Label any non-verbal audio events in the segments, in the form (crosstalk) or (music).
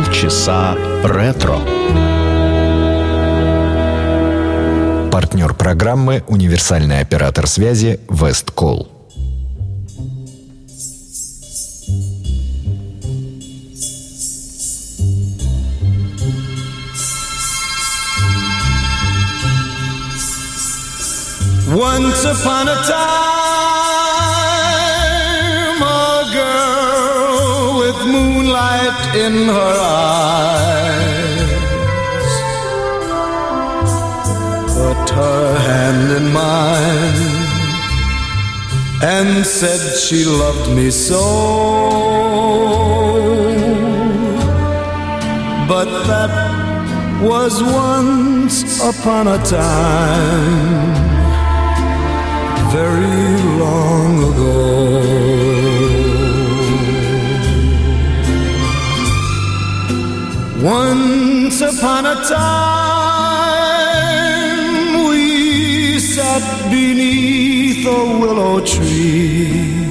Полчаса ретро. Партнер программы «Универсальный оператор связи Весткол». Once upon a time, in her eyes put her hand in mine and said she loved me so. But that was once upon a time very long ago. Once upon a time, we sat beneath a willow tree,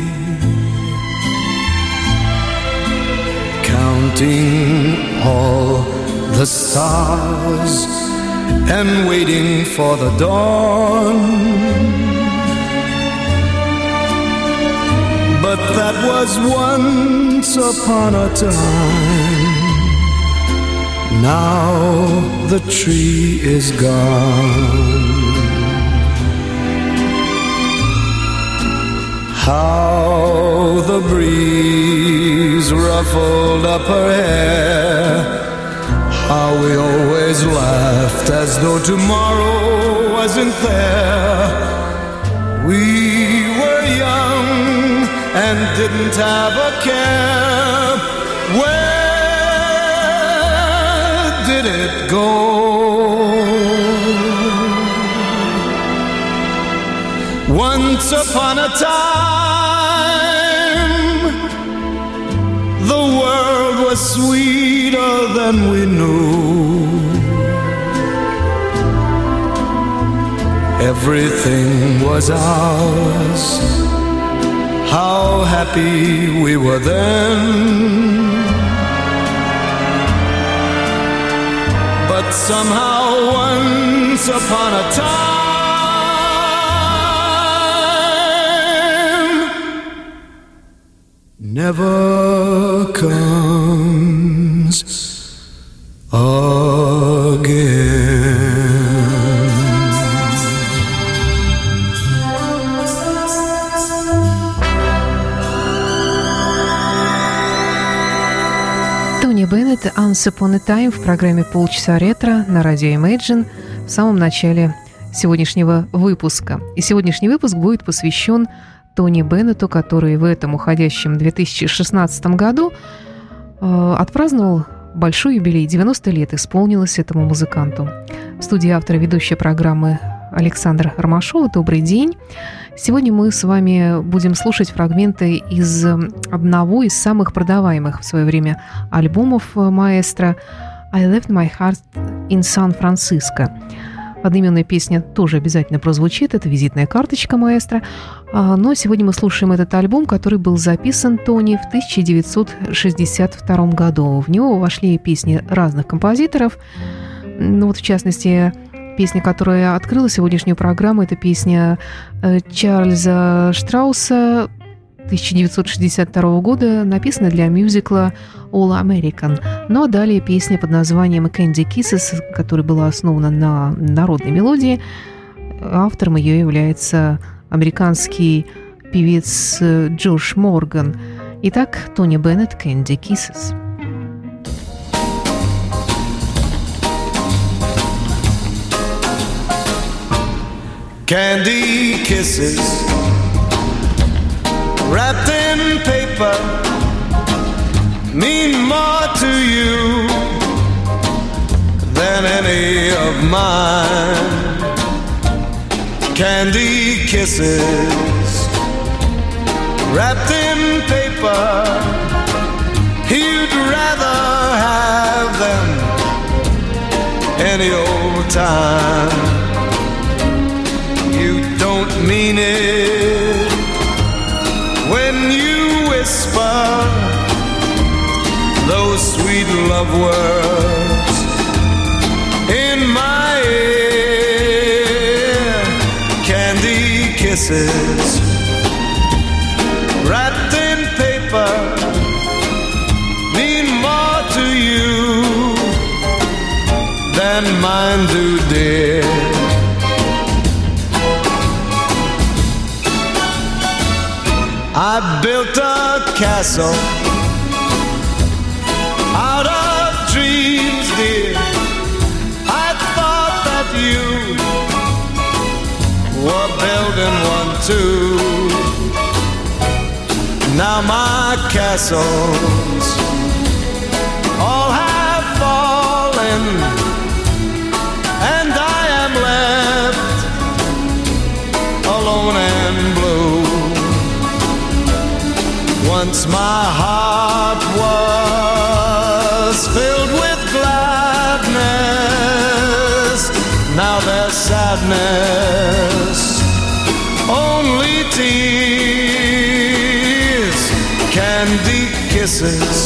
counting all the stars and waiting for the dawn But that was once upon a time. Now the tree is gone. How the breeze ruffled up her hair. How we always laughed as though tomorrow wasn't there. We were young and didn't have a care. Did it go? Once upon a time, the world was sweeter than we knew. Everything was ours how happy we were then. Somehow, once upon a time, never comes «Once Upon a Time» в программе «Полчаса ретро» на радио Imagine в самом начале сегодняшнего выпуска. И сегодняшний выпуск будет посвящен Тони Беннету, который в этом уходящем 2016 году э, отпраздновал большой юбилей. 90 лет исполнилось этому музыканту. В студии автора ведущей программы Александр Ромашова. Добрый день. Сегодня мы с вами будем слушать фрагменты из одного из самых продаваемых в свое время альбомов маэстро «I left my heart in San Francisco». Одноименная песня тоже обязательно прозвучит, это визитная карточка маэстро. А, но сегодня мы слушаем этот альбом, который был записан Тони в 1962 году. В него вошли песни разных композиторов. Ну вот, в частности, Песня, которая открыла сегодняшнюю программу, это песня э, Чарльза Штрауса 1962 года, написана для мюзикла All American. Ну а далее песня под названием Candy Kisses, которая была основана на народной мелодии. Автором ее является американский певец э, Джош Морган. Итак, Тони Беннет «Candy Kisses». Candy kisses wrapped in paper mean more to you than any of mine. Candy kisses wrapped in paper, you'd rather have them any old time mean it when you whisper those sweet love words in my ear, candy kisses wrapped in paper mean more to you than mine do, dear. I built a castle out of dreams, dear. I thought that you were building one too. Now my castles Once my heart was filled with gladness, now there's sadness, only tears, candy kisses,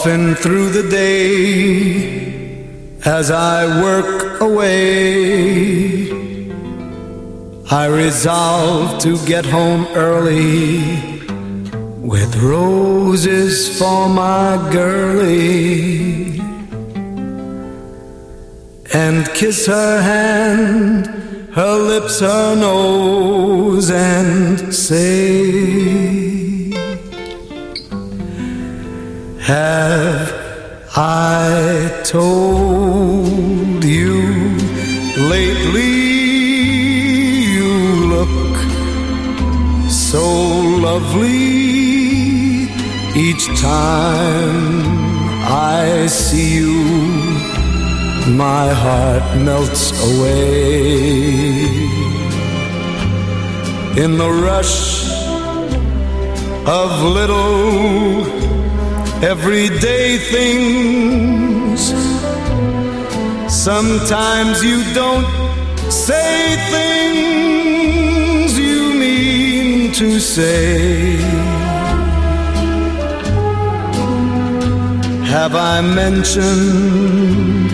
Often through the day, as I work away, I resolve to get home early with roses for my girlie and kiss her hand, her lips, her nose, and say, Have I told you lately you look so lovely each time I see you? My heart melts away in the rush of little everyday things. Sometimes you don't say things you mean to say. Have I mentioned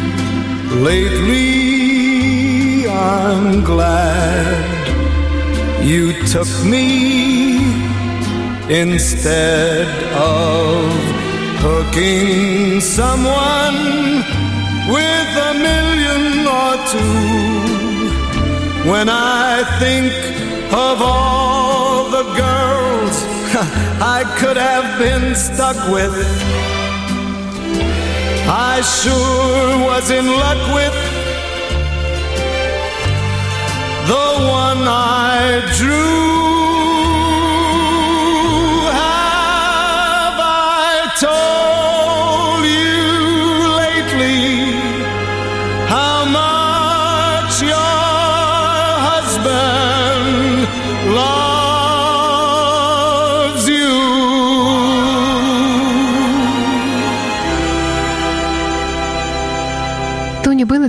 lately? I'm glad you took me instead of hooking someone with a million or two. When I think of all the girls (laughs) I could have been stuck with, I sure was in luck with the one I drew. Have I told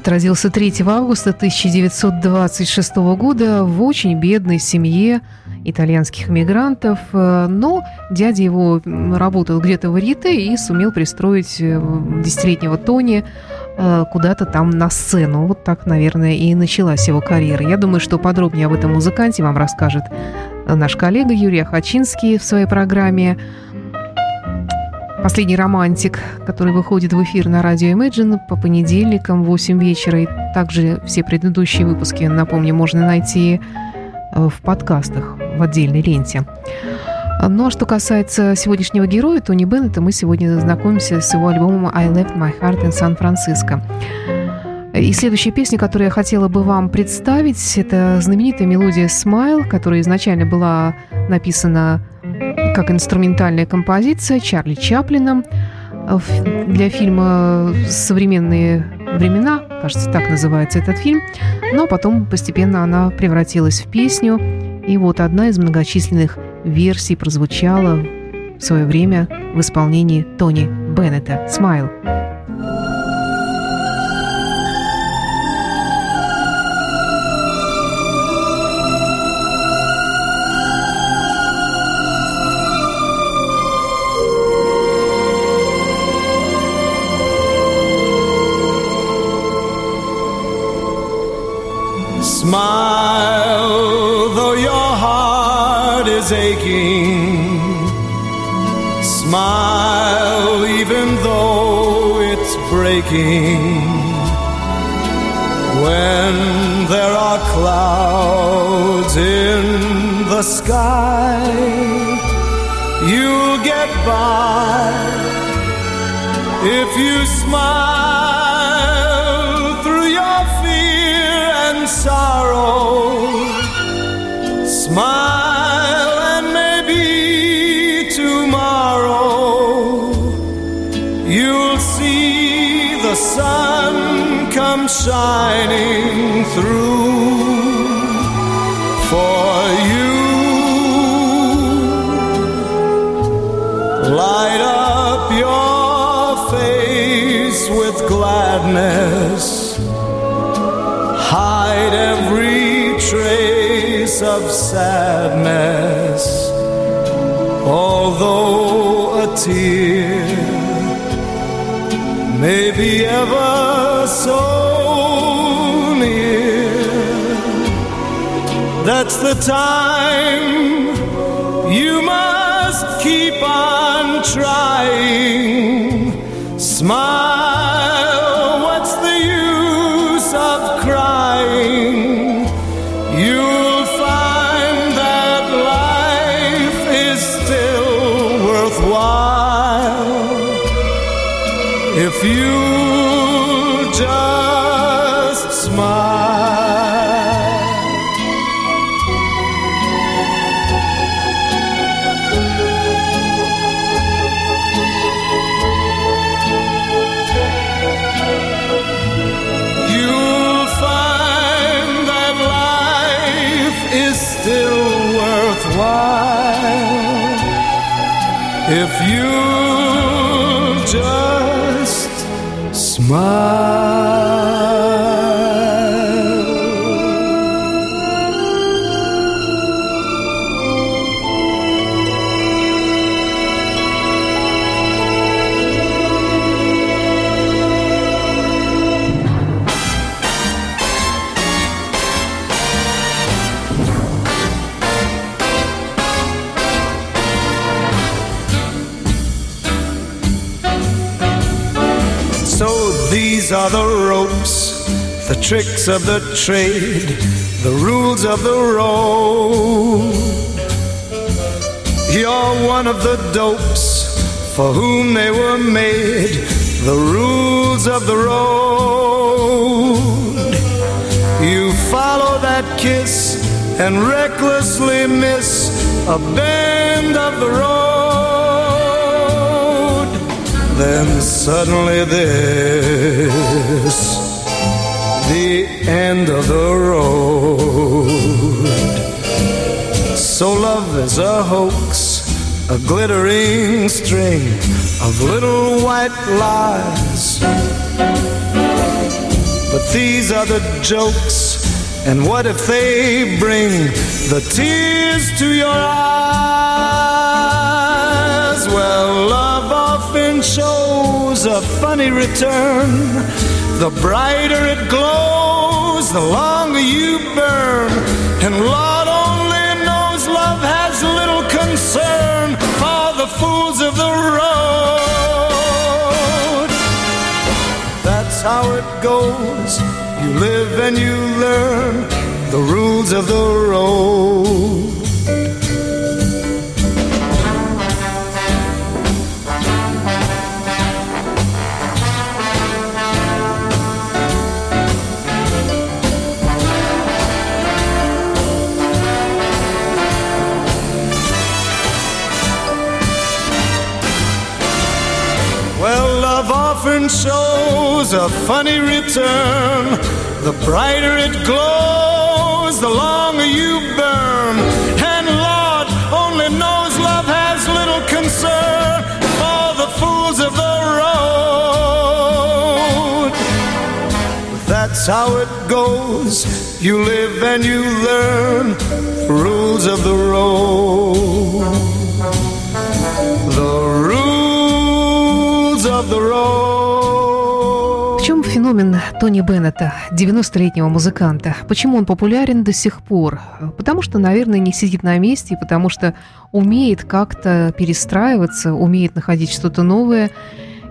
Беннет родился 3 августа 1926 года в очень бедной семье итальянских мигрантов, э, но дядя его работал где-то в Рите и сумел пристроить э, десятилетнего Тони э, куда-то там на сцену. Вот так, наверное, и началась его карьера. Я думаю, что подробнее об этом музыканте вам расскажет наш коллега Юрий Ахачинский в своей программе «Последний романтик», который выходит в эфир на радио Imagine по понедельникам в 8 вечера. И также все предыдущие выпуски, напомню, можно найти э, в подкастах в отдельной ленте. Ну а что касается сегодняшнего героя Тони Беннета, мы сегодня знакомимся с его альбомом «I Left My Heart in San Francisco». И следующая песня, которую я хотела бы вам представить, это знаменитая мелодия «Smile», которая изначально была написана как инструментальная композиция Чарли Чаплином для фильма «Современные времена», кажется, так называется этот фильм, но потом постепенно она превратилась в песню, и вот одна из многочисленных версий прозвучала в свое время в исполнении Тони Беннета «Смайл». Smile, though your heart is aching. Smile, even though it's breaking. When there are clouds in the sky, you'll get by if you smile Smile and maybe tomorrow you'll see the sun come shining through for you. Light up your face with gladness. Trace of sadness. Although a tear may be ever so near, that's the time you must keep on trying. Smile, if you just smile. Tricks of the trade, the rules of the road. You're one of the dopes for whom they were made, the rules of the road. You follow that kiss and recklessly miss a bend of the road. Then suddenly this, the end of the road. So love is a hoax, a glittering string of little white lies. But these are the jokes, and what if they bring the tears to your eyes? Well, love often shows a funny return. The brighter it glows, the longer you burn. And Lord only knows love has little concern for the fools of the road. That's how it goes. You live and you learn the rules of the road. Shows a funny return. The brighter it glows, the longer you burn. And Lord only knows love has little concern for the fools of the road. That's how it goes. You live and you learn rules of the road. The rules of the road. Феномен Тони Беннета, 90-летнего музыканта? Почему он популярен до сих пор? Потому что, наверное, не сидит на месте, потому что умеет как-то перестраиваться, умеет находить что-то новое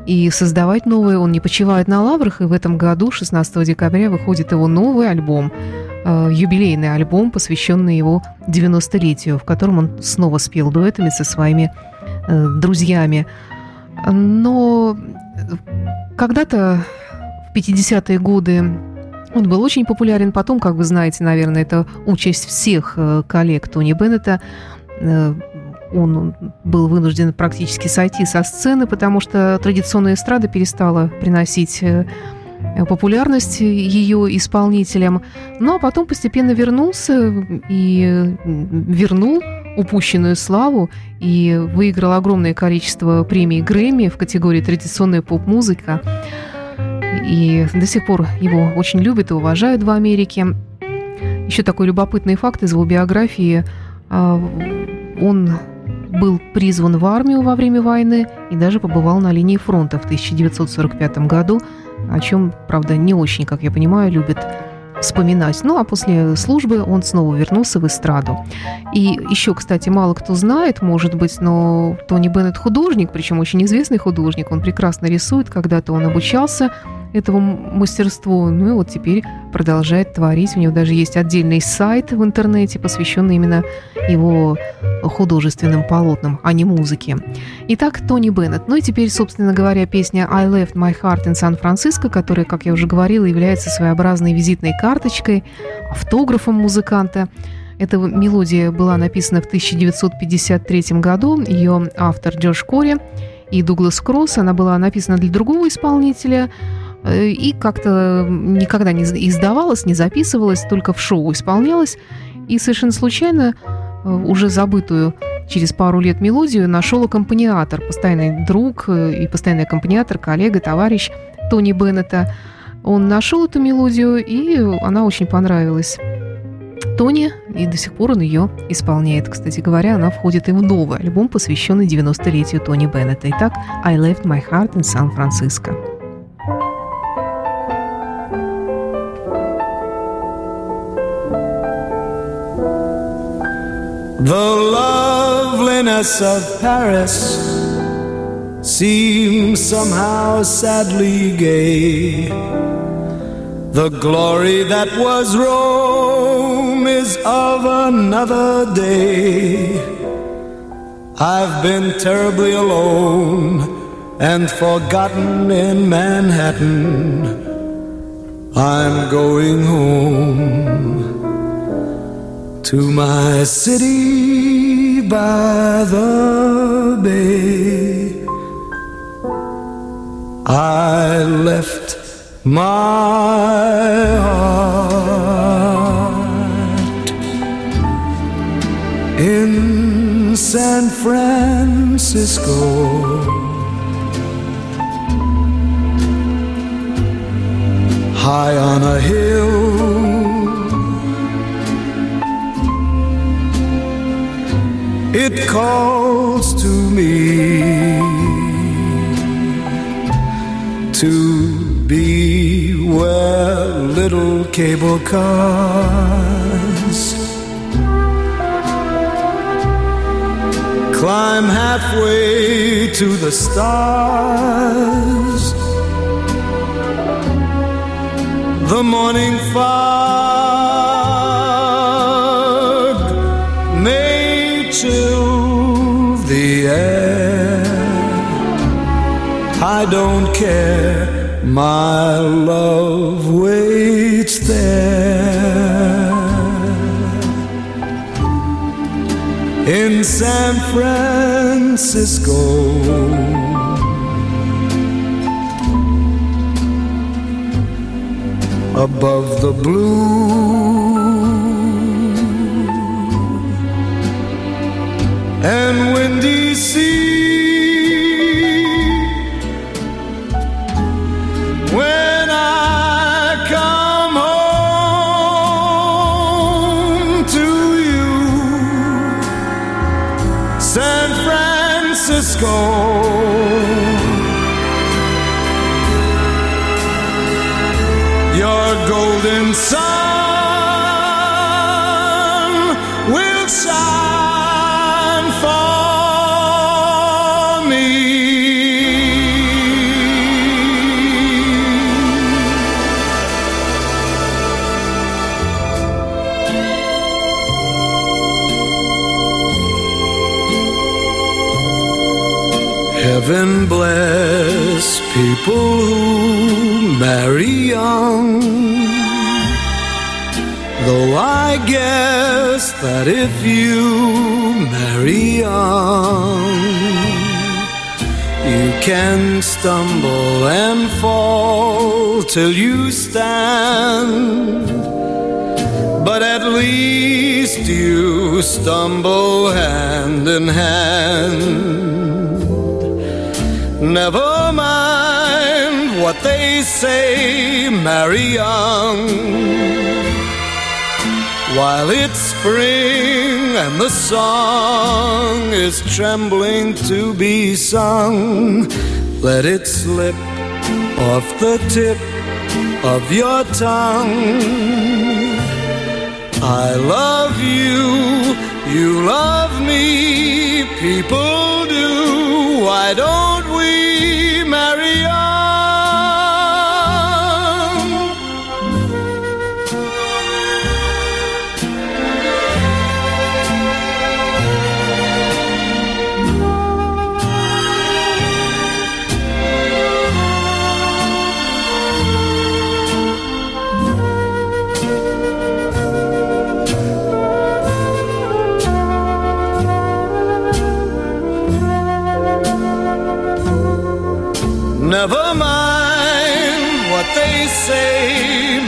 и создавать новое. Он не почивает на лаврах, и в этом году, 16 декабря, выходит его новый альбом – Э, юбилейный альбом, посвященный его 90-летию, в котором он снова спел дуэтами со своими э, друзьями. Но когда-то в 50-е годы он был очень популярен. Потом, как вы знаете, наверное, это участь всех э, коллег Тони Беннета. Он был вынужден практически сойти со сцены, потому что традиционная эстрада перестала приносить популярность ее исполнителям. Ну а потом постепенно вернулся и вернул упущенную славу и выиграл огромное количество премий Грэмми в категории традиционная поп-музыка. И до сих пор его очень любят и уважают в Америке. Еще такой любопытный факт из его биографии. А, он был призван в армию во время войны и даже побывал на линии фронта в 1945 году – о чем, правда, не очень, как я понимаю, любит вспоминать. Ну, а после службы он снова вернулся в эстраду. И еще, кстати, мало кто знает, может быть, но Тони Беннет художник, причем очень известный художник, он прекрасно рисует, когда-то он обучался этому мастерству. Ну и вот теперь продолжает творить. У него даже есть отдельный сайт в интернете, посвященный именно его художественным полотнам, а не музыке. Итак, Тони Беннет. Ну и теперь, собственно говоря, песня «I left my heart in San Francisco», которая, как я уже говорила, является своеобразной визитной карточкой, автографом музыканта. Эта мелодия была написана в 1953 году. Ее автор Джош Кори и Дуглас Кросс. Она была написана для другого исполнителя – и как-то никогда не издавалась, не записывалась, только в шоу исполнялась. И совершенно случайно э, уже забытую через пару лет мелодию нашел аккомпаниатор, постоянный друг э, и постоянный аккомпаниатор, коллега, товарищ Тони Беннета. Он нашел эту мелодию, и она очень понравилась. Тони, и до сих пор он ее исполняет. Кстати говоря, она входит и в новый альбом, посвященный 90-летию Тони Беннета. Итак, «I left my heart in San Francisco». The loveliness of Paris seems somehow sadly gay. The glory that was Rome is of another day. I've been terribly alone and forgotten in Manhattan. I'm going home to my city by the bay. I left my heart in San Francisco. Cable cars climb halfway to the stars. The morning fog may chill the air. I don't care, my love in San Francisco. Above the blue and windy sea. Heaven bless people who marry young. Though I guess that if you marry young, you can stumble and fall till you stand. But at least you stumble hand in hand. Never mind what they say, marry young. While it's spring and the song is trembling to be sung, let it slip off the tip of your tongue. I love you, you love me, people do. Why don't we marry?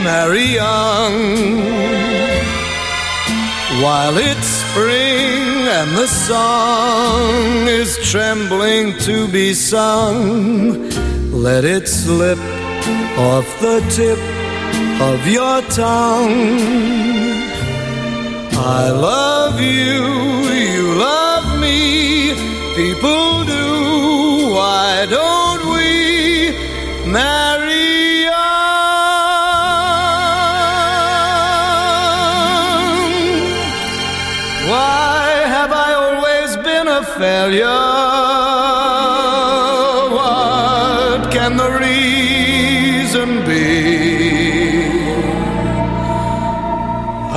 Marry young. While it's spring and the song is trembling to be sung, let it slip off the tip of your tongue. I love you,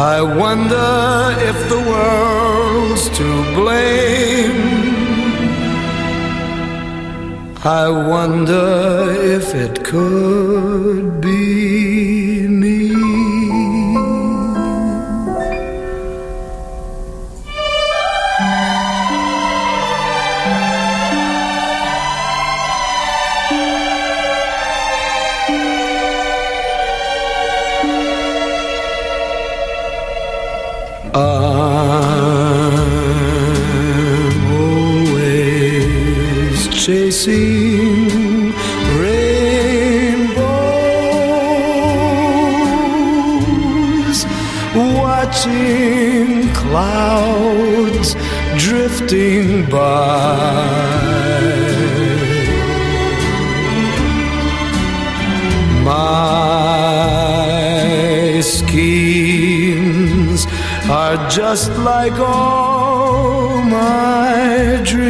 I wonder if the world's to blame. I wonder if it could be drifting by. My schemes are just like all my dreams,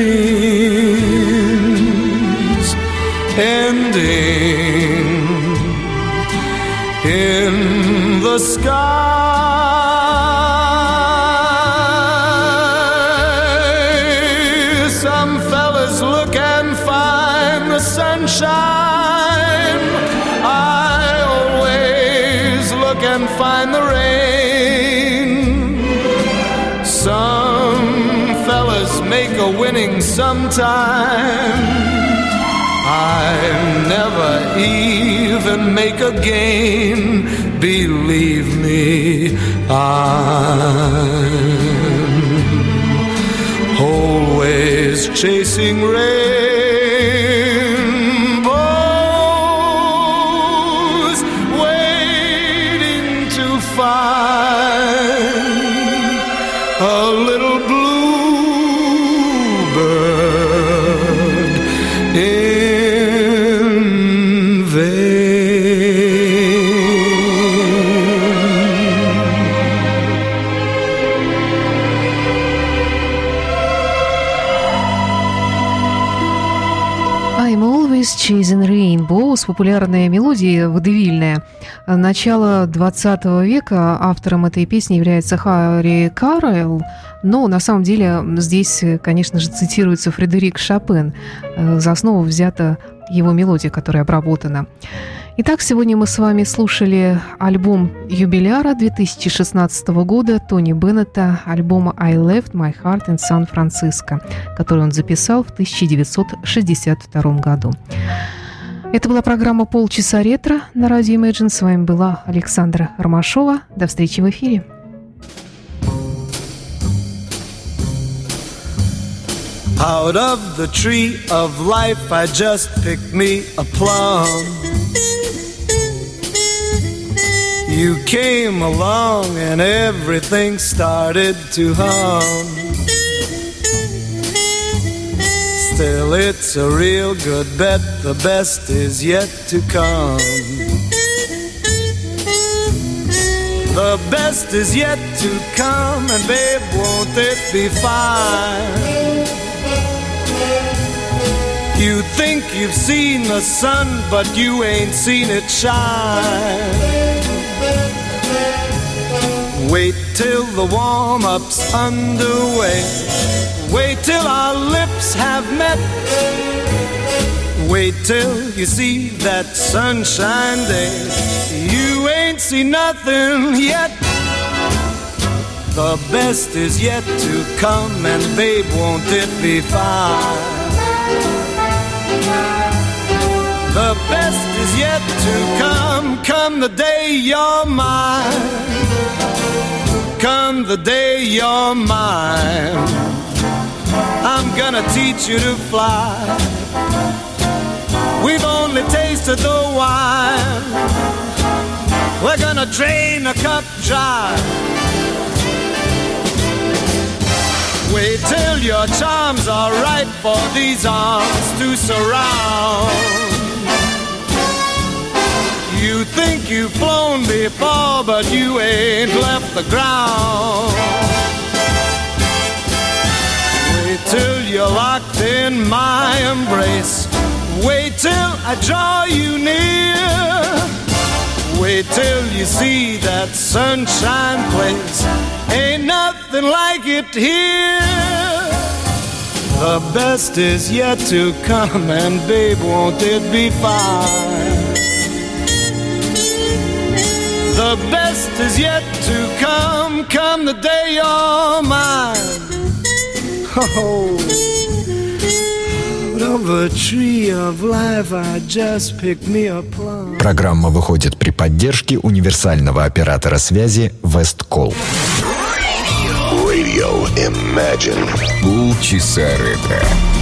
ending in the sky. Even make a gain. Believe me, I'm always chasing rainbows, waiting to find rainbows. Популярная мелодия, водевильная. Начало 20 века автором этой песни является Харри Каррелл, но на самом деле здесь, конечно же, цитируется Фредерик Шопен. Э, За основу взята его мелодия, которая обработана. Итак, сегодня мы с вами слушали альбом юбиляра 2016 года Тони Беннета, альбома «I left my heart in San Francisco», который он записал в 1962 году. Это была программа «Полчаса ретро» на радио Imagine. С вами была Александра Ромашова. До встречи в эфире. Out of the tree of life, I just picked me a plum. You came along and everything started to hum. Still, it's a real good bet, the best is yet to come. The best is yet to come, and babe, won't it be fine? You think you've seen the sun, but you ain't seen it shine. Wait till the warm up's underway. Wait till Wait till you see that sunshine day. You ain't seen nothing yet. The best is yet to come, and babe, won't it be fine? The best is yet to come, come the day you're mine. Come the day you're mine. I'm gonna teach you to fly. We've only tasted the wine. We're gonna drain the cup dry. Wait till your charms are right for these arms to surround. You think you've flown before, but you ain't left the ground. Till you're locked in my embrace. Wait till I draw you near. Wait till you see that sunshine place. Ain't nothing like it here. The best is yet to come, and babe, won't it be fine? The best is yet to come, come the day you're mine. Ho-ho. Программа выходит при поддержке универсального оператора связи Весткол. Radio Imagine. Полчаса ретро.